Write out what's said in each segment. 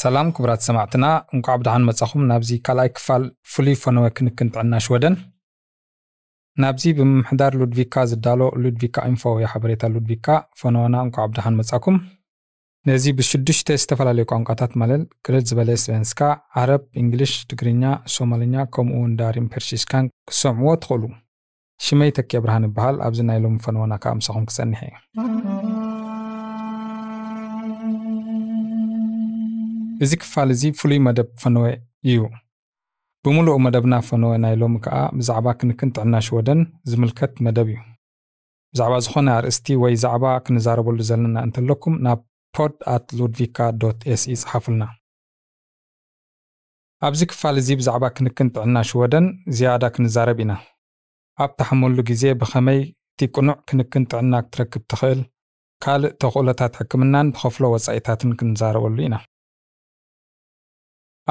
ሰላም ክቡራት ሰማዕትና እንኳዕ ብድሓን መጻኹም። ናብዚ ካልኣይ ክፋል ፍሉይ ፈነወ ክንክን ጥዕና ሽወደን ናብዚ ብምምሕዳር ሉድቪካ ዝዳሎ ሉድቪካ ኢንፎ ወይ ሓበሬታ ሉድቪካ ፈነወና እንኳዕ ብድሓን መጻኩም ነዚ ብሽዱሽተ ዝተፈላለዩ ቋንቋታት ማለት ቅልል ዝበለ svenska ዓረብ እንግሊሽ ትግርኛ ሶማልኛ ከምኡ እውን ዳሪን persiska ን ክሰምዕዎ ትኽእሉ። ሽመይ ተኪ ብርሃን ይበሃል። ኣብዚ ናይ ሎሚ ፈነወና ከዓ ምሳኹም ክጸኒሐ እየ እዚ ክፋል እዚ ፍሉይ መደብ ፈነወ እዩ። ብምሉእ መደብና ፈነወ ናይ ሎሚ ከዓ ብዛዕባ ክንክን ጥዕና ሽወደን ዝምልከት መደብ እዩ። ብዛዕባ ዝኾነ ኣርእስቲ ወይ ዛዕባ ክንዛረበሉ ዘለና እንተለኩም ናብ pod at ሉድቪካ SE ይጽሓፉልና ኣብዚ ክፋል እዚ ብዛዕባ ክንክን ጥዕና ሽወደን ዝያዳ ክንዛረብ ኢና። ኣብ ተሓመሉ ግዜ ብኸመይ እቲ ቁኑዕ ክንክን ጥዕና ክትረክብ ትኽእል? ካልእ ተኽእሎታት ሕክምናን ብኸፍሎ ወጻኢታትን ክንዛረበሉ ኢና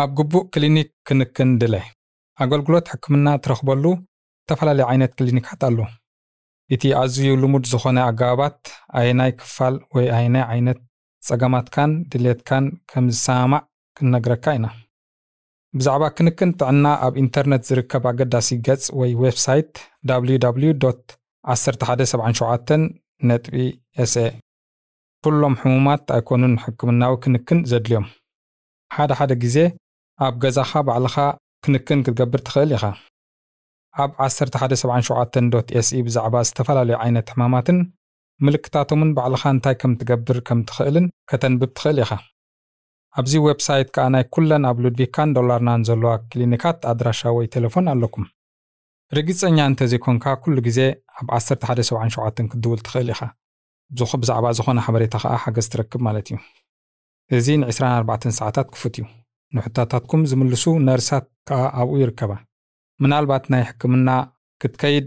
ኣብ ግቡእ ክሊኒክ ክንክን ድለ ኣገልግሎት ሕክምና ትረኽበሉ ዝተፈላለዩ ዓይነት ክሊኒካት ኣሎ። እቲ ኣዝዩ ልሙድ ዝኾነ ኣገባባት ኣየናይ ክፋል ወይ ኣየናይ ዓይነት ጸገማትካን ድሌትካን ከም ዝሰማዕ ክንነግረካ ኢና። ብዛዕባ ክንክን ጥዕና ኣብ ኢንተርነት ዝርከብ ኣገዳሲ ገጽ ወይ ዌብሳይት www 1177 ነጥቢ SE ኩሎም ሕሙማት ኣይኮኑን ሕክምናዊ ክንክን ዘድልዮም። ሓደ ሓደ ግዜ ኣብ ገዛኻ ባዕልኻ ክንክን ክትገብር ትኽእል ኢኻ። ኣብ 1177 SE ብዛዕባ ዝተፈላለዩ ዓይነት ሕማማትን ምልክታቶምን ባዕልኻ እንታይ ከም ትገብር ከም ትኽእልን ከተንብብ ትኽእል ኢኻ። ኣብዚ ዌብሳይት ከዓ ናይ ኩለን ኣብ ሉድቪካን ዳላርናን ዘለዋ ክሊኒካት ኣድራሻ ወይ ቴሌፎን ኣለኩም። ርግፀኛ እንተዘይኮንካ ኩሉ ግዜ ኣብ 1177 ክትድውል ትኽእል ኢኻ። ብዛዕባ ዝኾነ ሓበሬታ ከዓ ሓገዝ ትረክብ ማለት እዩ። እዚ ን24 ሰዓታት ክፉት እዩ ንሕታታትኩም ዝምልሱ ነርሳት ከዓ ኣብኡ ይርከባ። ምናልባት ናይ ሕክምና ክትከይድ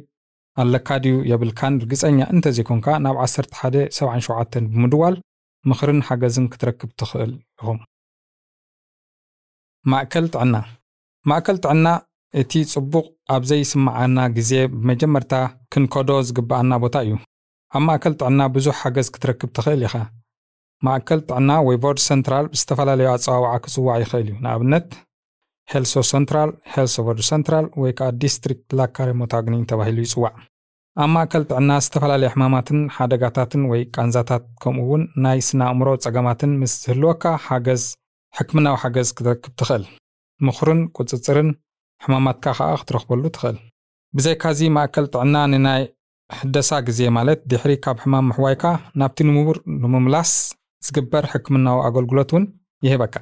ኣለካ ድዩ የብልካን። ርግፀኛ እንተዘይኮንካ ናብ 1177 ብምድዋል ምኽርን ሓገዝን ክትረክብ ትኽእል ኢኹም። ማእከል ጥዕና ማእከል ጥዕና እቲ ጽቡቕ ኣብ ዘይስማዓና ግዜ ብመጀመርታ ክንከዶ ዝግብኣና ቦታ እዩ። ኣብ ማእከል ጥዕና ብዙሕ ሓገዝ ክትረክብ ትኽእል ኢኻ ማእከል ጥዕና ወይ vårdcentral ብዝተፈላለዩ ኣፀዋውዓ ክጽዋዕ ይኽእል እዩ። ንኣብነት hälsocentral hälsovårdscentral ወይ ከዓ distriktsläkarmottagning ተባሂሉ ይጽዋዕ ኣብ ማእከል ጥዕና ዝተፈላለዩ ሕማማትን ሓደጋታትን ወይ ቃንዛታት ከምኡ እውን ናይ ስነ ኣእምሮ ጸገማትን ምስ ዝህልወካ ሓገዝ ሕክምናዊ ሓገዝ ክትረክብ ትኽእል። ምኽርን ቁፅፅርን ሕማማትካ ከዓ ክትረኽበሉ ትኽእል። ብዘይካዚ ማእከል ጥዕና ንናይ ሕደሳ ግዜ ማለት ድሕሪ ካብ ሕማም ምሕዋይካ ናብቲ ንሙር ንምምላስ ዝግበር ሕክምናዊ ኣገልግሎት እውን ይህበካ።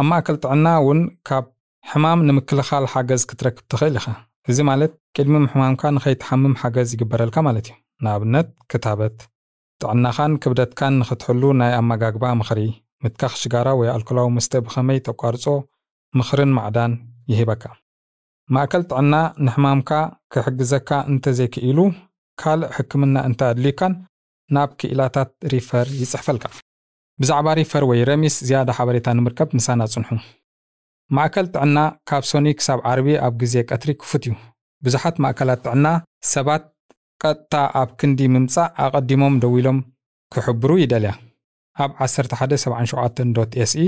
ኣብ ማእከል ጥዕና እውን ካብ ሕማም ንምክልኻል ሓገዝ ክትረክብ ትኽእል ኢኻ። እዚ ማለት ቅድሚ ምሕማምካ ንኸይትሓምም ሓገዝ ይግበረልካ ማለት እዩ። ንኣብነት ክታበት ጥዕናኻን ክብደትካን ንኽትሕሉ ናይ ኣመጋግባ ምኽሪ ምትካኽ ሽጋራ ወይ ኣልኮላዊ መስተ ብኸመይ ተቋርጾ ምኽርን ማዕዳን ይህበካ። ማእከል ጥዕና ንሕማምካ ክሕግዘካ እንተዘይክኢሉ ካልእ ሕክምና እንተ ኣድልዩካን ናብ ክኢላታት refer ይጽሕፈልካ ብዛዕባ refer ወይ remiss ዝያዳ ሓበሬታ ንምርከብ ምሳና ጽንሑ። ማእከል ጥዕና ካብ ሶኒ ክሳብ ዓርቢ ኣብ ግዜ ቀትሪ ክፉት እዩ። ብዙሓት ማእከላት ጥዕና ሰባት ቀጥታ ኣብ ክንዲ ምምጻእ ኣቐዲሞም ደው ኢሎም ክሕብሩ ይደልያ። ኣብ 1177 SE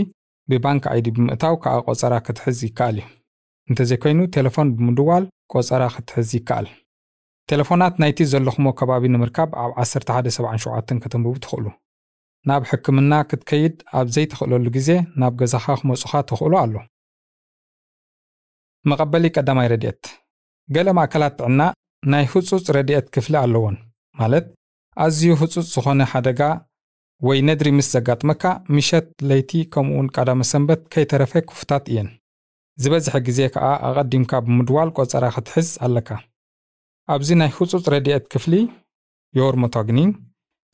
ብ BankID ብምእታው ከዓ ቆፀራ ክትሕዝ ይከኣል እዩ። እንተዘይኮይኑ ቴሌፎን ብምድዋል ቆፀራ ክትሕዝ ይከኣል። ቴሌፎናት ናይቲ ዘለኹሞ ከባቢ ንምርካብ ኣብ 1177 ከተንብቡ ትኽእሉ ናብ ሕክምና ክትከይድ ኣብ ዘይትኽእለሉ ግዜ ናብ ገዛኻ ክመፁኻ ትኽእሉ ኣሎ። መቐበሊ ቀዳማይ ረድኤት ገለ ማእከላት ጥዕና ናይ ህፁፅ ረድኤት ክፍሊ ኣለዎን። ማለት ኣዝዩ ህፁፅ ዝኾነ ሓደጋ ወይ ነድሪ ምስ ዘጋጥመካ ምሸት ለይቲ ከምኡውን ቀዳመ ሰንበት ከይተረፈ ክፉታት እየን። ዝበዝሐ ግዜ ከዓ ኣቐዲምካ ብምድዋል ቆፀራ ክትሕዝ ኣለካ። ኣብዚ ናይ ህፁፅ ረድኤት ክፍሊ የወርሞቶግኒን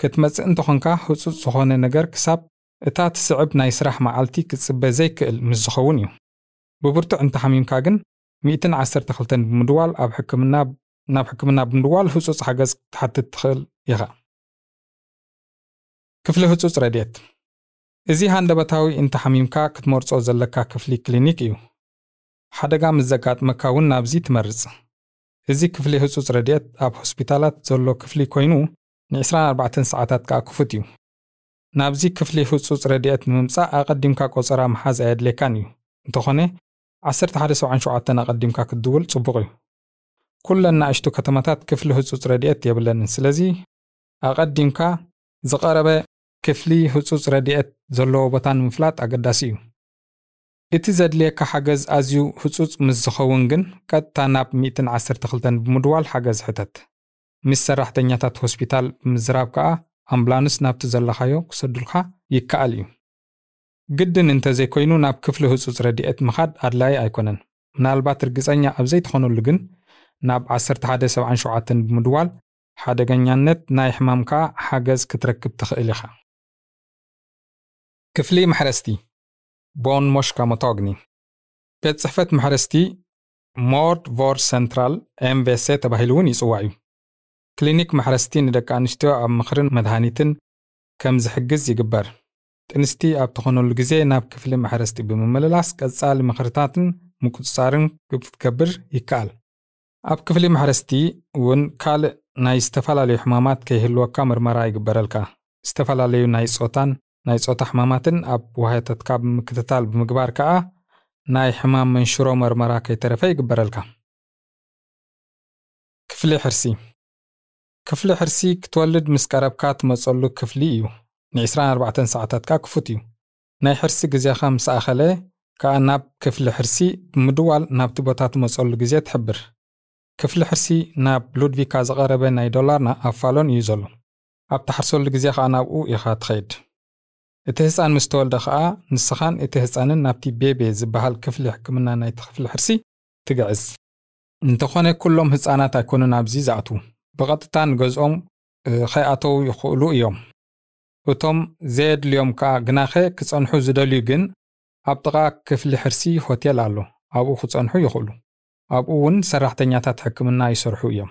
ክትመጽእ እንተኾንካ ህፁፅ ዝኾነ ነገር ክሳብ እታ ትስዕብ ናይ ስራሕ መዓልቲ ክትጽበ ዘይክእል ምስ ዝኸውን እዩ። ብብርቱዕ እንተሓሚምካ ግን 112 ብምድዋል ኣብ ሕክምና ናብ ሕክምና ብምድዋል ህፁፅ ሓገዝ ክትሓትት ትኽእል ኢኻ። ክፍሊ ህፁፅ ረድኤት እዚ ሃንደበታዊ እንተሓሚምካ ክትመርፆ ዘለካ ክፍሊ ክሊኒክ እዩ። ሓደጋ ምስ ዘጋጥመካ እውን ናብዚ ትመርፅ እዚ ክፍሊ ህፁፅ ረድኤት ኣብ ሆስፒታላት ዘሎ ክፍሊ ኮይኑ ን24 ሰዓታት ከዓ ክፉት እዩ። ናብዚ ክፍሊ ህፁፅ ረድኤት ንምምፃእ ኣቐዲምካ ቆፀራ መሓዝ ኣየድልየካን እዩ። እንተኾነ 1177 ኣቐዲምካ ክትድውል ጽቡቕ እዩ። ኩለን ንኣሽቱ ከተማታት ክፍሊ ህፁፅ ረድኤት የብለንን። ስለዚ ኣቐዲምካ ዝቐረበ ክፍሊ ህፁፅ ረድኤት ዘለዎ ቦታ ንምፍላጥ ኣገዳሲ እዩ። እቲ ዘድልየካ ሓገዝ ኣዝዩ ህፁፅ ምስ ዝኸውን ግን ቀጥታ ናብ 112 ብምድዋል ሓገዝ ሕተት ምስ ሰራሕተኛታት ሆስፒታል ብምዝራብ ከኣ ኣምቡላንስ ናብቲ ዘለኻዮ ክሰዱልካ ይከኣል እዩ። ግድን እንተዘይኮይኑ ናብ ክፍሊ ህፁፅ ረድኤት ምኻድ ኣድላይ ኣይኮነን። ምናልባት ርግፀኛ ኣብ ዘይትኾነሉ ግን ናብ 1177 ብምድዋል ሓደገኛነት ናይ ሕማምካ ሓገዝ ክትረክብ ትኽእል ኢኻ። ክፍሊ ማሕረስቲ barnmorskemottagning ቤት ጽሕፈት ማሕረስቲ mödravårdscentral MVC ተባሂሉ እውን ይጽዋዕ እዩ ክሊኒክ ማሕረስቲ ንደቂ ኣንስትዮ ኣብ ምኽርን መድሃኒትን ከም ዝሕግዝ ይግበር። ጥንስቲ ኣብ ትኾነሉ ግዜ ናብ ክፍሊ ማሕረስቲ ብምምልላስ ቀጻሊ ምኽርታትን ምቁፅጻርን ክትገብር ይከኣል። ኣብ ክፍሊ ማሕረስቲ እውን ካልእ ናይ ዝተፈላለዩ ሕማማት ከይህልወካ ምርመራ ይግበረልካ። ዝተፈላለዩ ናይ ፆታን ናይ ፆታ ሕማማትን ኣብ ዋህተትካ ብምክትታል ብምግባር ከዓ ናይ ሕማም መንሽሮ መርመራ ከይተረፈ ይግበረልካ። ክፍሊ ሕርሲ ክፍሊ ሕርሲ ክትወልድ ምስ ቀረብካ ትመፀሉ ክፍሊ እዩ። ን24 ሰዓታትካ ክፉት እዩ። ናይ ሕርሲ ግዜኻ ምስ ኣኸለ ከዓ ናብ ክፍሊ ሕርሲ ብምድዋል ናብቲ ቦታ ትመፀሉ ግዜ ትሕብር። ክፍሊ ሕርሲ ናብ ሉድቪካ ዝቐረበ ናይ ዶላርና ኣፋሎን እዩ ዘሎ። ኣብ ተሓርሰሉ ግዜ ከዓ ናብኡ ኢኻ ትኸይድ። እቲ ህፃን ምስ ተወልደ ከዓ ንስኻን እቲ ህፃንን ናብቲ ቤቤ ዝበሃል ክፍሊ ሕክምና ናይቲ ክፍሊ ሕርሲ ትግዕዝ። እንተኾነ ኩሎም ህፃናት ኣይኮኑን ኣብዚ ዝኣትዉ ብቐጥታ ንገዝኦም ከይኣተዉ ይኽእሉ እዮም። እቶም ዘየድልዮም ከዓ ግናኸ ክፀንሑ ዝደልዩ ግን ኣብ ጥቓ ክፍሊ ሕርሲ ሆቴል ኣሎ። ኣብኡ ክፀንሑ ይኽእሉ። ኣብኡ እውን ሰራሕተኛታት ሕክምና ይሰርሑ እዮም።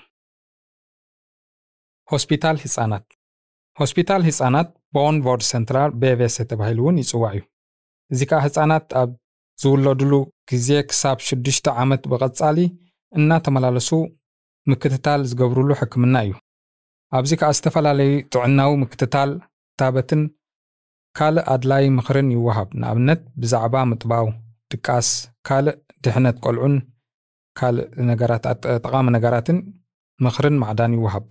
ሆስፒታል ህፃናት ሆስፒታል ህፃናት barnavårdscentral BVC ተባሂሉ እውን ይፅዋዕ እዩ። እዚ ከዓ ህፃናት ኣብ ዝውለድሉ ግዜ ክሳብ ሽዱሽተ ዓመት ብቐጻሊ እናተመላለሱ ምክትታል ዝገብርሉ ሕክምና እዩ። ኣብዚ ከዓ ዝተፈላለዩ ጥዕናዊ ምክትታል ክታበትን ካልእ ኣድላይ ምኽርን ይወሃብ። ንኣብነት ብዛዕባ ምጥባው ድቃስ ካልእ ድሕነት ቆልዑን ካልእ ነገራት ጠቓሚ ነገራትን ምኽርን ማዕዳን ይወሃብ።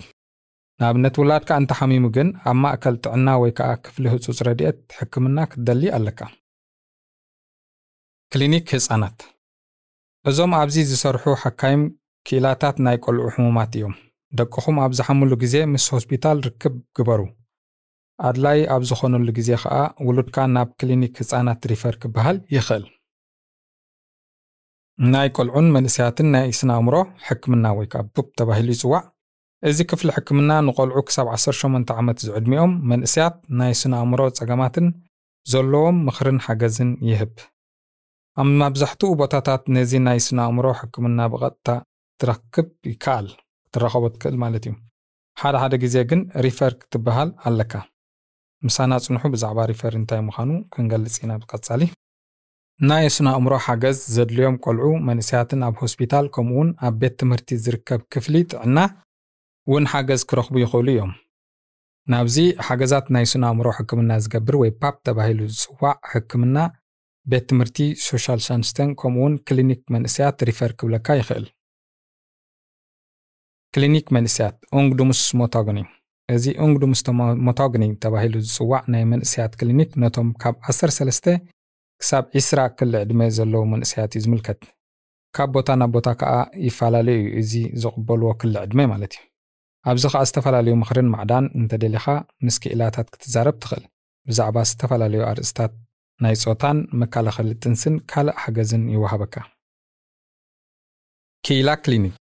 ንኣብነት ውላድካ እንተሓሚሙ ግን ኣብ ማእከል ጥዕና ወይ ከዓ ክፍሊ ህፁፅ ረድኤት ሕክምና ክትደሊ ኣለካ። ክሊኒክ ህፃናት እዞም ኣብዚ ዝሰርሑ ሓካይም ክኢላታት ናይ ቆልዑ ሕሙማት እዮም ደቅኹም ኣብ ዝሓምሉ ግዜ ምስ ሆስፒታል ርክብ ግበሩ ኣድላይ ኣብ ዝኾነሉ ግዜ ከዓ ውሉድካ ናብ ክሊኒክ ህፃናት refer ክበሃል ይኽእል ናይ ቆልዑን መንእስያትን ናይ ስነ ኣእምሮ ሕክምና ወይ ከዓ BUP ተባሂሉ ይፅዋዕ እዚ ክፍሊ ሕክምና ንቆልዑ ክሳብ 18 ዓመት ዝዕድሚኦም መንእስያት ናይ ስነ ኣእምሮ ፀገማትን ዘለዎም ምኽርን ሓገዝን ይህብ ኣብ መብዛሕትኡ ቦታታት ነዚ ናይ ስነ ኣእምሮ ሕክምና ብቐጥታ ትረክብ ይከኣል። ክትረኸቦ ትክእል ማለት እዩ። ሓደ ሓደ ግዜ ግን refer ክትበሃል ኣለካ። ምሳና ፅንሑ ብዛዕባ refer እንታይ ምዃኑ ክንገልጽ ኢና ብቀጻሊ ናይ ስነ ኣእምሮ ሓገዝ ዘድልዮም ቆልዑ መንእስያትን ኣብ ሆስፒታል ከምኡውን ኣብ ቤት ትምህርቲ ዝርከብ ክፍሊ ጥዕና እውን ሓገዝ ክረኽቡ ይኽእሉ እዮም። ናብዚ ሓገዛት ናይ ስነ ኣእምሮ ሕክምና ዝገብር ወይ BUP ተባሂሉ ዝፅዋዕ ሕክምና ቤት ትምህርቲ socialtjänsten ከምኡውን ክሊኒክ መንእስያት ሪፈር ክብለካ ይኽእል ክሊኒክ መንእስያት ungdomsmottagning እዚ ungdomsmottagning ተባሂሉ ዝፅዋዕ ናይ መንእስያት ክሊኒክ ነቶም ካብ 13 ክሳብ 20 ክሊ ዕድመ ዘለዉ መንእስያት እዩ ዝምልከት ካብ ቦታ ናብ ቦታ ከዓ ይፈላለዩ እዩ እዚ ዘቕበልዎ ክሊ ዕድመ ማለት እዩ ኣብዚ ከዓ ዝተፈላለዩ ምኽርን ማዕዳን እንተደሊኻ ምስ ክኢላታት ክትዛረብ ትኽእል ብዛዕባ ዝተፈላለዩ ኣርእስታት ናይ ፆታን መከላኸሊ ጥንስን ካልእ ሓገዝን ይወሃበካ ክኢላ ክሊኒክ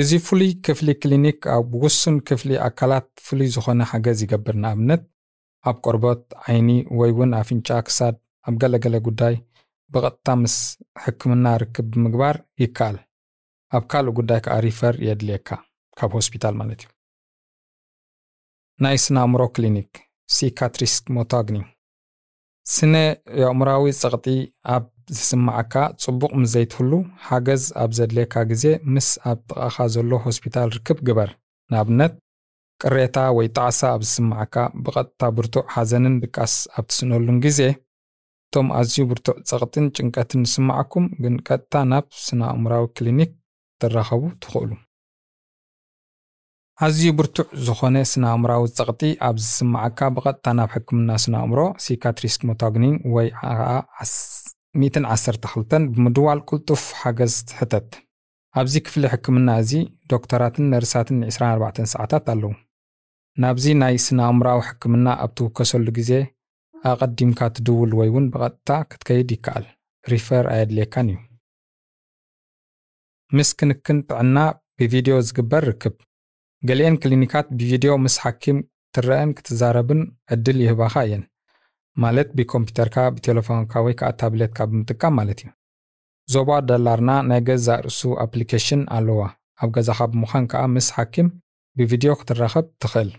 እዚ ፍሉይ ክፍሊ ክሊኒክ ኣብ ውሱን ክፍሊ ኣካላት ፍሉይ ዝኾነ ሓገዝ ይገብር ንኣብነት ኣብ ቆርበት ዓይኒ ወይ እውን ኣፍንጫ ክሳድ ኣብ ገለገለ ጉዳይ ብቐጥታ ምስ ሕክምና ርክብ ብምግባር ይከኣል። ኣብ ካልእ ጉዳይ ከዓ ሪፈር የድልየካ ካብ ሆስፒታል ማለት እዩ። ናይ ስነ ኣእምሮ ክሊኒክ psykiatrisk mottagning ስነ ኣእምራዊ ፀቕጢ ኣብ ዝስማዓካ ጽቡቕ ምስ ዘይትህሉ ሓገዝ ኣብ ዘድልየካ ግዜ ምስ ኣብ ጥቓኻ ዘሎ ሆስፒታል ርክብ ግበር። ንኣብነት ቅሬታ ወይ ጣዕሳ ኣብ ዝስማዓካ ብቐጥታ ብርቱዕ ሓዘንን ድቃስ ኣብ ትስነሉን ግዜ እቶም ኣዝዩ ብርቱዕ ጸቕጥን ጭንቀትን ዝስማዓኩም ግን ቀጥታ ናብ ስነ ኣእምራዊ ክሊኒክ ትራኸቡ ትኽእሉ። ኣዝዩ ብርቱዕ ዝኾነ ስነ ኣእምራዊ ጸቕጢ ኣብ ዝስማዓካ ብቐጥታ ናብ ሕክምና ስነ ኣእምሮ psykiatrisk mottagning ን ወይ ከዓ 112 ብምድዋል ቁልጡፍ ሓገዝ ትሕተት። ኣብዚ ክፍሊ ሕክምና እዚ ዶክተራትን ነርሳትን ን24 ሰዓታት ኣለዉ። ናብዚ ናይ ስነ ኣእምራዊ ሕክምና ኣብ ትውከሰሉ ግዜ ኣቐዲምካ ትድውል ወይ እውን ብቐጥታ ክትከይድ ይከኣል። ሪፈር ኣየድልየካን እዩ። ምስ ክንክን ጥዕና ብቪድዮ ዝግበር ርክብ። ገሊአን ክሊኒካት ብቪድዮ ምስ ሓኪም ትረአን ክትዛረብን ዕድል ይህባኻ እየን ማለት ብኮምፒተርካ ብቴሌፎንካ ወይ ከዓ ታብሌትካ ብምጥቃም ማለት እዩ። ዞባ ዳላርና ናይ ገዛእ ርእሱ ኣፕሊኬሽን ኣለዋ። ኣብ ገዛኻ ብምዃን ከዓ ምስ ሓኪም ብቪድዮ ክትራኸብ ትኽእል።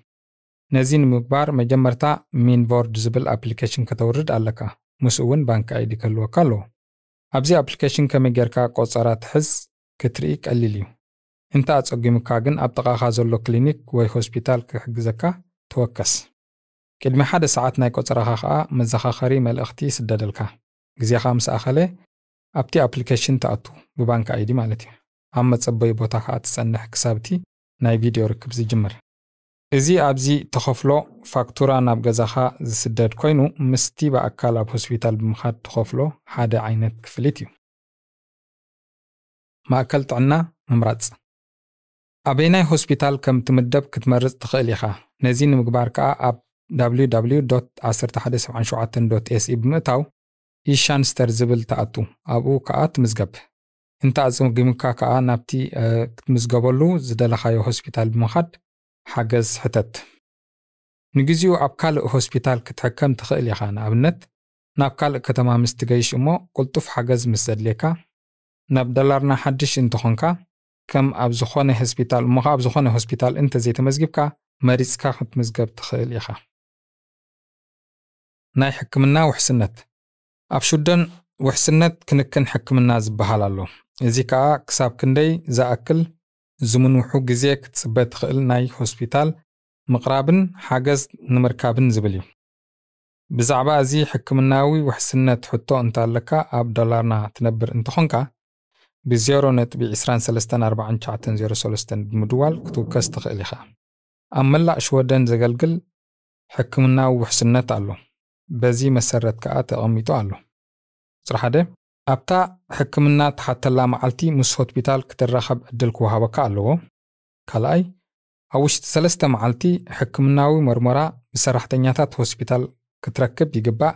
ነዚ ንምግባር መጀመርታ Min vård ዝብል ኣፕሊኬሽን ከተውርድ ኣለካ። ምስኡ እውን BankID ክህልወካ ኣለዎ። ኣብዚ ኣፕሊኬሽን ከመይ ጌርካ ቆፀራ ትሕዝ ክትርኢ ቀሊል እዩ። እንተ ኣጸጊሙካ ግን ኣብ ጥቓኻ ዘሎ ክሊኒክ ወይ ሆስፒታል ክሕግዘካ ተወከስ ቅድሚ ሓደ ሰዓት ናይ ቆፀራኻ ከዓ መዘኻኸሪ መልእኽቲ ይስደደልካ ግዜኻ ምስ ኣኸለ ኣብቲ ኣፕሊኬሽን ተኣቱ ብ BankID ማለት እዩ። ኣብ መጸበዪ ቦታ ከዓ ትጸንሕ ክሳብቲ ናይ ቪድዮ ርክብ ዝጅምር። እዚ ኣብዚ ተኸፍሎ ፋክቱራ ናብ ገዛኻ ዝስደድ ኮይኑ ምስቲ ብኣካል ኣብ ሆስፒታል ብምኻድ ትኸፍሎ ሓደ ዓይነት ክፍሊት እዩ። ማእከል ጥዕና ምምራፅ። ኣበይናይ ሆስፒታል ከም ትምደብ ክትመርፅ ትኽእል ኢኻ? ነዚ ንምግባር ከዓ ኣብ www 1177 se e-tjänster ዝብል ተኣቱ። ኣብኡ ከዓ ትምዝገብ። እንተ ኣፀጊሙካ ከዓ ናብቲ ክትምዝገበሉ ዝደለኻዮ ሆስፒታል ብምኻድ ሓገዝ ሕተት ንግዜኡ ኣብ ካልእ ሆስፒታል ክትሕከም ትኽእል ኢኻ ንኣብነት ናብ ካልእ ከተማ ምስ ትገይሽ እሞ ቁልጡፍ ሓገዝ ምስ ዘድልየካ ናብ ደላርና ሓድሽ እንተኾንካ ከም ኣብ ዝኾነ ሆስፒታል እሞ ኣብ ዝኾነ ሆስፒታል እንተዘይተመዝጊብካ መሪፅካ ክትምዝገብ ትኽእል ኢኻ ናይ ሕክምና ውሕስነት። ኣብ ሹደን ውሕስነት ክንክን ሕክምና ዝበሃል ኣሎ እዚ ከዓ ክሳብ ክንደይ ዝኣክል ዝምንውሑ ግዜ ክትፅበ ትኽእል ናይ ሆስፒታል ምቕራብን ሓገዝ ንምርካብን ዝብል እዩ። ብዛዕባ እዚ ሕክምናዊ ውሕስነት ሕቶ እንተለካ ኣብ ዶላርና ትነብር እንትኾንካ ብ0.234903 ብምድዋል ክትውከስ ትኽእል ኢኻ። ኣብ መላእ ሽወደን ዘገልግል ሕክምናዊ ውሕስነት ኣሎ በዚ መሰረት ከዓ ተቐሚጡ ኣሎ። ቁፅሪ ሓደ ኣብታ ሕክምና ተሓተላ መዓልቲ ምስ ሆስፒታል ክትራኸብ ዕድል ክወሃበካ ኣለዎ። ካልኣይ ኣብ ውሽጢ ሰለስተ መዓልቲ ሕክምናዊ መርመራ ብሰራሕተኛታት ሆስፒታል ክትረክብ ይግባእ።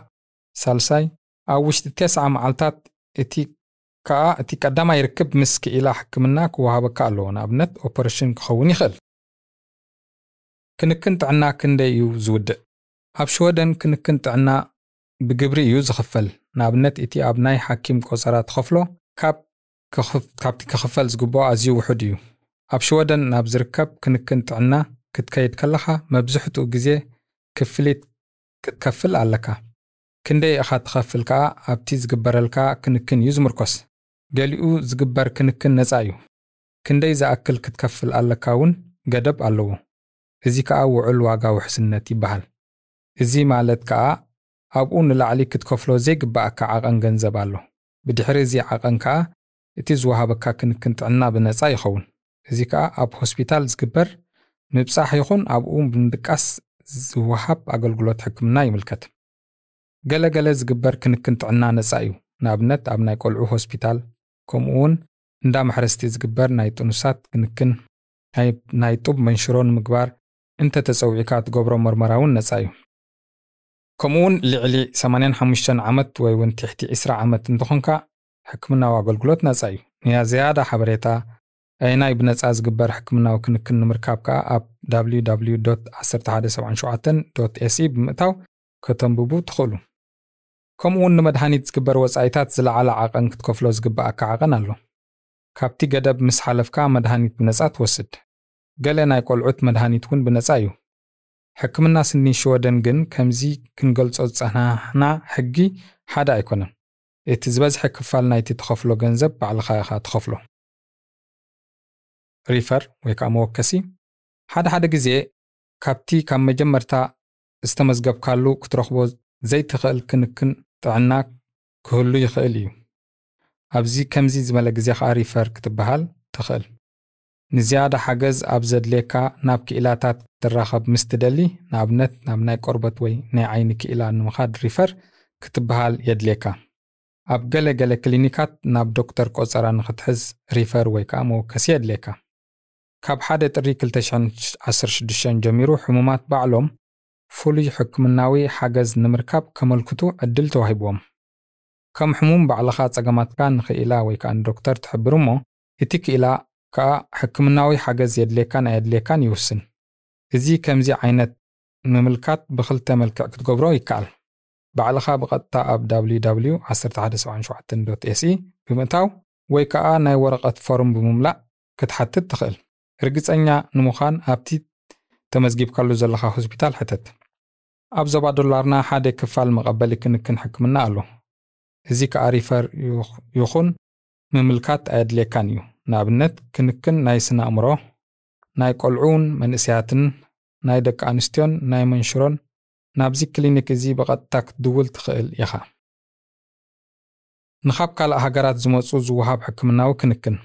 ሳልሳይ ኣብ ውሽጢ ቴስዓ መዓልትታት እቲ ከዓ እቲ ቀዳማይ ርክብ ምስ ክኢላ ሕክምና ክወሃበካ ኣለዎ። ንኣብነት ኦፐሬሽን ክኸውን ይኽእል። ክንክን ጥዕና ክንደይ እዩ ዝውድእ ኣብ ሽወደን ክንክን ጥዕና ብግብሪ እዩ ዝኽፈል። ንኣብነት እቲ ኣብ ናይ ሓኪም ቆፀራ ትኸፍሎ ካብቲ ክኽፈል ዝግብኦ ኣዝዩ ውሑድ እዩ። ኣብ ሽወደን ናብ ዝርከብ ክንክን ጥዕና ክትከይድ ከለኻ መብዝሕትኡ ግዜ ክፍሊት ክትከፍል ኣለካ። ክንደይ ኢኻ ትኸፍል ከዓ ኣብቲ ዝግበረልካ ክንክን እዩ ዝምርኮስ። ገሊኡ ዝግበር ክንክን ነፃ እዩ። ክንደይ ዝኣክል ክትከፍል ኣለካ እውን ገደብ ኣለዎ። እዚ ከዓ ውዕል ዋጋ ውሕስነት ይበሃል እዚ ማለት ከዓ ኣብኡ ንላዕሊ ክትከፍሎ ዘይግባአካ ዓቐን ገንዘብ ኣሎ። ብድሕሪ እዚ ዓቐን ከዓ እቲ ዝወሃበካ ክንክን ጥዕና ብነፃ ይኸውን። እዚ ከዓ ኣብ ሆስፒታል ዝግበር ምብፃሕ ይኹን ኣብኡ ብምድቃስ ዝወሃብ ኣገልግሎት ሕክምና ይምልከት። ገለገለ ዝግበር ክንክን ጥዕና ነፃ እዩ። ንኣብነት ኣብ ናይ ቆልዑ ሆስፒታል ከምኡ እውን እንዳ ማሕረስቲ ዝግበር ናይ ጥኑሳት ክንክን ናይ ጡብ መንሽሮ ንምግባር እንተተፀዊዕካ ትገብሮ መርመራ እውን ነፃ እዩ ከምኡ እውን ልዕሊ 85 ዓመት ወይ እውን ትሕቲ 20 ዓመት እንተኾንካ ሕክምናዊ ኣገልግሎት ነፃ እዩ። ንዝያዳ ሓበሬታ ኣየናይ ብነፃ ዝግበር ሕክምናዊ ክንክን ንምርካብ ከዓ ኣብ www 1177 ኤስኢ ብምእታው ከተንብቡ ትኽእሉ። ከምኡ እውን ንመድሃኒት ዝግበር ወፃኢታት ዝለዓለ ዓቐን ክትከፍሎ ዝግባአካ ዓቐን ኣሎ። ካብቲ ገደብ ምስ ሓለፍካ መድሃኒት ብነፃ ትወስድ። ገለ ናይ ቆልዑት መድሃኒት እውን ብነፃ እዩ ሕክምና ስኒ ሽወደን ግን ከምዚ ክንገልጾ ዝጸናሕና ሕጊ ሓደ ኣይኮነን። እቲ ዝበዝሐ ክፋል ናይቲ ተኸፍሎ ገንዘብ ባዕልኻ ኢኻ ትኸፍሎ። ሪፈር ወይ ከዓ መወከሲ። ሓደ ሓደ ግዜ ካብቲ ካብ መጀመርታ ዝተመዝገብካሉ ክትረኽቦ ዘይትኽእል ክንክን ጥዕና ክህሉ ይኽእል እዩ። ኣብዚ ከምዚ ዝበለ ግዜ ከዓ ሪፈር ክትበሃል ትኽእል ንዝያዳ ሓገዝ ኣብ ዘድልየካ ናብ ክኢላታት ክትራኸብ ምስ ትደሊ ንኣብነት ናብ ናይ ቆርበት ወይ ናይ ዓይኒ ክኢላ ንምኻድ ሪፈር ክትበሃል የድልየካ። ኣብ ገለ ገለ ክሊኒካት ናብ ዶክተር ቆፀራ ንኽትሕዝ ሪፈር ወይ ከዓ መወከሲ የድልየካ። ካብ ሓደ ጥሪ 216 ጀሚሩ ሕሙማት ባዕሎም ፍሉይ ሕክምናዊ ሓገዝ ንምርካብ ከመልክቱ ዕድል ተዋሂብዎም። ከም ሕሙም ባዕልኻ ጸገማትካ ንኽኢላ ወይ ከዓ ንዶክተር ትሕብር እሞ እቲ ክኢላ ከዓ ሕክምናዊ ሓገዝ የድልየካን ኣየድልየካን ይውስን እዚ ከምዚ ዓይነት ምምልካት ብክልተ መልክዕ ክትገብሮ ይከኣል ባዕልኻ ብቐጥታ ኣብ www 1177 se ብምእታው ወይ ከዓ ናይ ወረቐት ፎርም ብምምላእ ክትሓትት ትኽእል ርግፀኛ ንምዃን ኣብቲ ተመዝጊብካሉ ዘለኻ ሆስፒታል ሕተት ኣብ ዞባ ዳላርና ሓደ ክፋል መቐበሊ ክንክን ሕክምና ኣሎ እዚ ከዓ ሪፈር ይኹን ምምልካት ኣየድልየካን እዩ ንኣብነት ክንክን ናይ ስነ ኣእምሮ ናይ ቆልዑን መንእስያትን ናይ ደቂ ኣንስትዮን ናይ መንሽሮን ናብዚ ክሊኒክ እዚ ብቐጥታ ክትድውል ትኽእል ኢኻ። ንኻብ ካልእ ሃገራት ዝመፁ ዝወሃብ ሕክምናዊ ክንክን።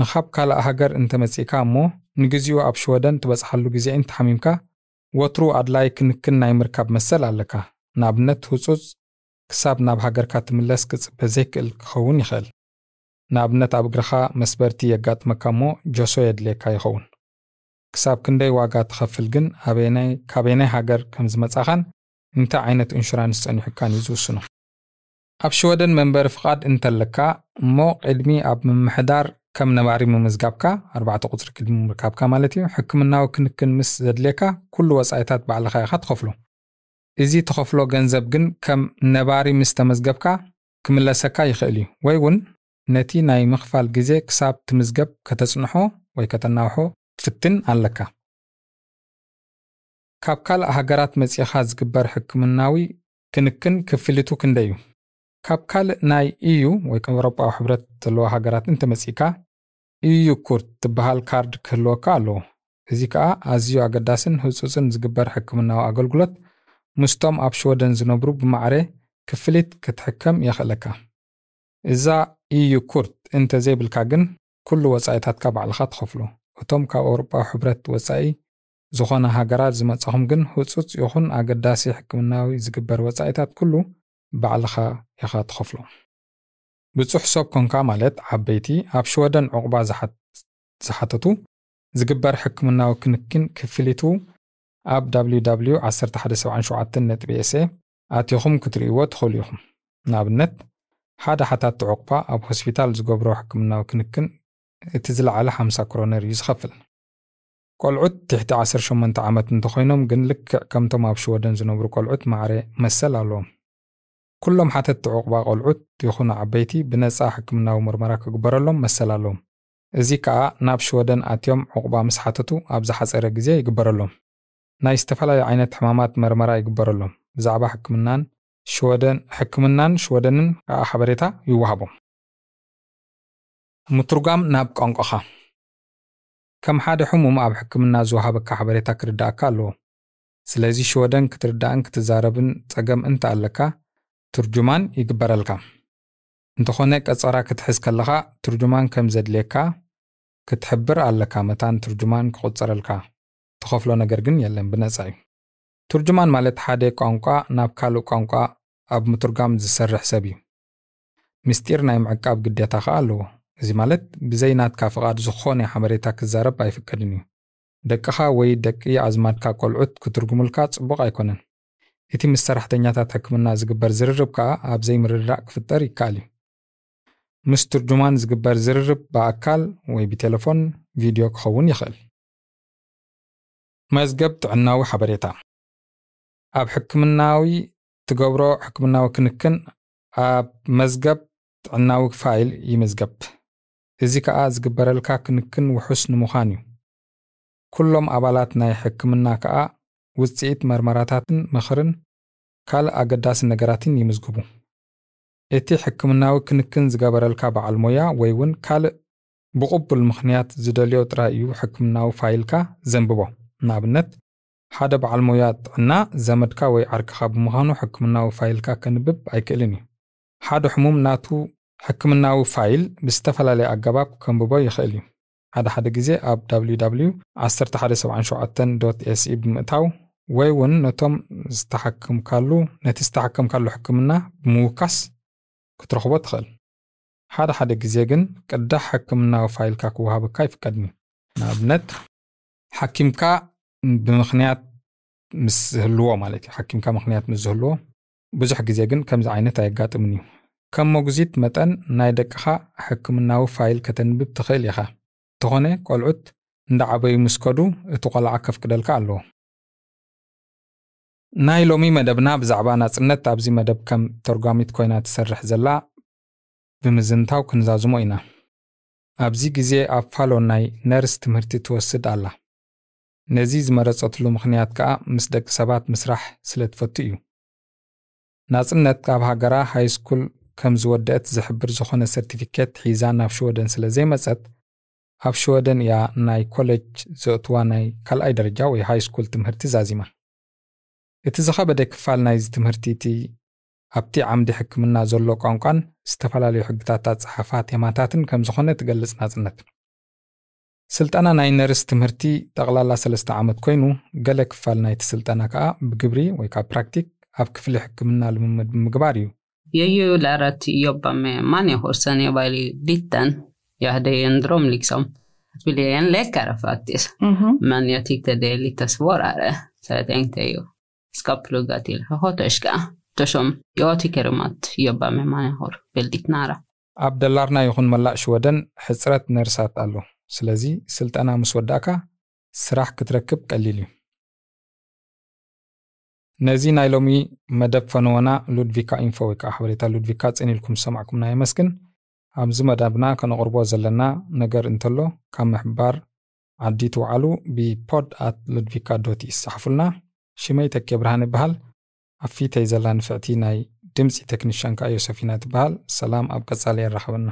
ንኻብ ካልእ ሃገር እንተመፂእካ እሞ ንግዚኡ ኣብ ሽወደን ትበፅሓሉ ግዜ እንተሓሚምካ ወትሩ ኣድላይ ክንክን ናይ ምርካብ መሰል ኣለካ። ንኣብነት ህፁፅ ክሳብ ናብ ሃገርካ ትምለስ ክፅበ ዘይክእል ክኸውን ይኽእል ንኣብነት ኣብ እግርኻ መስበርቲ የጋጥመካ እሞ ጆሶ የድልየካ ይኸውን። ክሳብ ክንደይ ዋጋ ትኸፍል ግን ካበየናይ ሃገር ከም ዝመጻኻን እንታይ ዓይነት ኢንሹራንስ ጸኒሑካን እዩ ዝውስኑ ኣብ ሽወደን መንበሪ ፍቓድ እንተለካ እሞ ቅድሚ ኣብ ምምሕዳር ከም ነባሪ ምምዝጋብካ ኣርባዕተ ቁፅሪ ቅድሚ ምርካብካ ማለት እዩ ሕክምናዊ ክንክን ምስ ዘድልየካ ኩሉ ወፃኢታት ባዕልኻ ኢኻ ትኸፍሎ እዚ ተኸፍሎ ገንዘብ ግን ከም ነባሪ ምስ ተመዝገብካ ክምለሰካ ይኽእል እዩ። ወይ እውን ነቲ ናይ ምኽፋል ግዜ ክሳብ ትምዝገብ ከተጽንሖ ወይ ከተናውሖ ትፍትን ኣለካ። ካብ ካልእ ሃገራት መጺኻ ዝግበር ሕክምናዊ ክንክን ክፍልቱ ክንደይ እዩ? ካብ ካልእ ናይ EU ወይ ኤውሮጳዊ ሕብረት ዘለዋ ሃገራት እንተመጺካ EU kort ትበሃል ካርድ ክህልወካ ኣለዎ። እዚ ከዓ ኣዝዩ ኣገዳስን ህፁፅን ዝግበር ሕክምናዊ ኣገልግሎት ምስቶም ኣብ ሽወደን ዝነብሩ ብማዕረ ክፍሊት ክትሕከም የኽእለካ። እዛ EU kort እንተዘይብልካ ግን ኩሉ ወፃኢታትካ ባዕልኻ ትኸፍሎ እቶም ካብ ኣውሮጳዊ ሕብረት ወፃኢ ዝኾነ ሃገራት ዝመጻኹም ግን ህፁፅ ይኹን ኣገዳሲ ሕክምናዊ ዝግበር ወፃኢታት ኩሉ ባዕልኻ ኢኻ ትኸፍሎ። ብፁሕ ሰብ ኮንካ ማለት ዓበይቲ ኣብ ሽወደን ዕቑባ ዝሓተቱ ዝግበር ሕክምናዊ ክንክን ክፍሊቱ ኣብ www 1177 ነጥቢ ኤሴ ኣትኹም ክትርእይዎ ትኽእሉ ኢኹም። ንኣብነት ሓደ ሓታቲ ዕቑባ ኣብ ሆስፒታል ዝገብሮ ሕክምናዊ ክንክን እቲ ዝለዓለ 50 ክሮነር እዩ ዝኸፍል። ቆልዑት ትሕቲ 18 ዓመት እንተኮይኖም ግን ልክዕ ከምቶም ኣብ ሽወደን ዝነብሩ ቆልዑት ማዕረ መሰል ኣለዎም። ኩሎም ሓተቲ ዕቑባ ቆልዑት ይኹኑ ዓበይቲ ብነፃ ሕክምናዊ ምርመራ ክግበረሎም መሰል ኣለዎም። እዚ ከዓ ናብ ሽወደን ኣትዮም ዕቑባ ምስ ሓተቱ ኣብ ዝሓፀረ ግዜ ይግበረሎም። ናይ ዝተፈላለዩ ዓይነት ሕማማት መርመራ ይግበረሎም። ብዛዕባ ሕክምናን ሽወደን ሕክምናን ሽወደንን ከዓ ሓበሬታ ይወሃቦም። ምትርጓም ናብ ቋንቋኻ። ከም ሓደ ሕሙም ኣብ ሕክምና ዝወሃበካ ሓበሬታ ክርዳእካ ኣለዎ። ስለዚ ሽወደን ክትርዳእን ክትዛረብን ፀገም እንተ ኣለካ ትርጁማን ይግበረልካ። እንተኾነ ቀፀራ ክትሕዝ ከለኻ ትርጁማን ከም ዘድልየካ ክትሕብር ኣለካ መታን ትርጁማን ክቁፀረልካ ትኸፍሎ ነገር ግን የለን ብነፃ እዩ ትርጁማን ማለት ሓደ ቋንቋ ናብ ካልእ ቋንቋ ኣብ ምትርጓም ዝሰርሕ ሰብ እዩ። ምስጢር ናይ ምዕቃብ ግዴታ ከዓ ኣለዎ። እዚ ማለት ብዘይ ናትካ ፍቓድ ዝኾነ ሓበሬታ ክዛረብ ኣይፍቀድን እዩ። ደቅኻ ወይ ደቂ ኣዝማድካ ቆልዑት ክትርጉሙልካ ጽቡቕ ኣይኮነን። እቲ ምስ ሰራሕተኛታት ሕክምና ዝግበር ዝርርብ ከዓ ኣብ ዘይምርዳእ ክፍጠር ይከኣል እዩ። ምስ ትርጁማን ዝግበር ዝርርብ ብኣካል ወይ ብቴሌፎን ቪድዮ ክኸውን ይኽእል። መዝገብ ጥዕናዊ ሓበሬታ ኣብ ሕክምናዊ ትገብሮ ሕክምናዊ ክንክን ኣብ መዝገብ ጥዕናዊ ፋይል ይምዝገብ። እዚ ከዓ ዝግበረልካ ክንክን ውሑስ ንምዃን እዩ። ኩሎም ኣባላት ናይ ሕክምና ከዓ ውፅኢት መርመራታትን ምኽርን ካልእ ኣገዳሲ ነገራትን ይምዝግቡ። እቲ ሕክምናዊ ክንክን ዝገበረልካ በዓል ሞያ ወይ እውን ካልእ ብቕቡል ምኽንያት ዝደልዮ ጥራይ እዩ ሕክምናዊ ፋይልካ ዘንብቦ። ንኣብነት ሓደ በዓል ሞያ ጥዕና ዘመድካ ወይ ዓርክኻ ብምዃኑ ሕክምናዊ ፋይልካ ከንብብ ኣይክእልን እዩ። ሓደ ሕሙም ናቱ ሕክምናዊ ፋይል ብዝተፈላለየ ኣገባብ ከንብቦ ይኽእል እዩ። ሓደ ሓደ ግዜ ኣብ www 1177 se ብምእታው ወይ እውን ነቶም ዝተሓክምካሉ ነቲ ዝተሓከምካሉ ሕክምና ብምውካስ ክትረኽቦ ትኽእል። ሓደ ሓደ ግዜ ግን ቅዳሕ ሕክምናዊ ፋይልካ ክወሃበካ ይፍቀድኒ ንኣብነት ሓኪምካ ብምክንያት ምስ ዝህልዎ ማለት እዩ ሓኪምካ ምክንያት ምስ ዝህልዎ ብዙሕ ግዜ ግን ከምዚ ዓይነት ኣየጋጥምን እዩ ከም ሞግዚት መጠን ናይ ደቅኻ ሕክምናዊ ፋይል ከተንብብ ትኽእል ኢኻ። እንተኾነ ቆልዑት እንዳዓበዩ ምስ ከዱ እቲ ቆልዓ ከፍቅደልካ ኣለዎ። ናይ ሎሚ መደብና ብዛዕባ ናፅነት ኣብዚ መደብ ከም ተርጓሚት ኮይና ትሰርሕ ዘላ ብምዝንታው ክንዛዝሞ ኢና። ኣብዚ ግዜ ኣብ ፋሎን ናይ ነርስ ትምህርቲ ትወስድ ኣላ ነዚ ዝመረፀትሉ ምክንያት ከዓ ምስ ደቂ ሰባት ምስራሕ ስለ ትፈቱ እዩ። ናፅነት ኣብ ሃገራ ሃይስኩል ከም ዝወደአት ዝሕብር ዝኾነ ሰርቲፊኬት ሒዛ ናብ ሽወደን ስለ ዘይመፀት ኣብ ሽወደን እያ ናይ ኮሌጅ ዘእትዋ ናይ ካልኣይ ደረጃ ወይ ሃይስኩል ትምህርቲ ዛዚማ። እቲ ዝኸበደ ክፋል ናይዚ ትምህርቲ እቲ ኣብቲ ዓምዲ ሕክምና ዘሎ ቋንቋን ዝተፈላለዩ ሕግታት ኣፀሓፋ ቴማታትን ከም ዝኾነ ትገልጽ ናጽነት ስልጠና ናይ ነርስ ትምህርቲ ጠቕላላ ሰለስተ ዓመት ኮይኑ ገለ ክፋል ናይቲ ስልጠና ከዓ ብግብሪ ወይ ከዓ ፕራክቲክ ኣብ ክፍሊ ሕክምና ልምምድ ብምግባር እዩ Jag har ju lärt att jobba med människor sen jag var liten. Jag hade en dröm liksom att bli en läkare faktiskt. Mhm. Men jag tyckte det är lite svårare. Så jag tänkte jag ska plugga till sköterska. Eftersom jag tycker om att jobba med människor väldigt nära. ኣብ ደላርና ይኹን መላእ ሽወደን ሕፅረት ነርሳት ኣሎ ስለዚ ስልጠና ምስ ወዳእካ ስራሕ ክትረክብ ቀሊል እዩ። ነዚ ናይ ሎሚ መደብ ፈነወና ሉድቪካ ኢንፎ ወይ ከዓ ሓበሬታ ሉድቪካ ፀኒልኩም ዝሰማዕኩምና የመስግን ኣብዚ መደብና ከነቕርቦ ዘለና ነገር እንተሎ ካብ ምሕባር ዓዲ ትውዓሉ ብፖድ ኣት ሉድቪካ ዶት ይሰሓፉልና ሽመይ ተኬ ብርሃን ይበሃል። ኣብ ዘላ ንፍዕቲ ናይ ድምፂ ቴክኒሽያን ከዓ ዮሰፊና ትበሃል። ሰላም ኣብ ቀጻሊ የራኸበና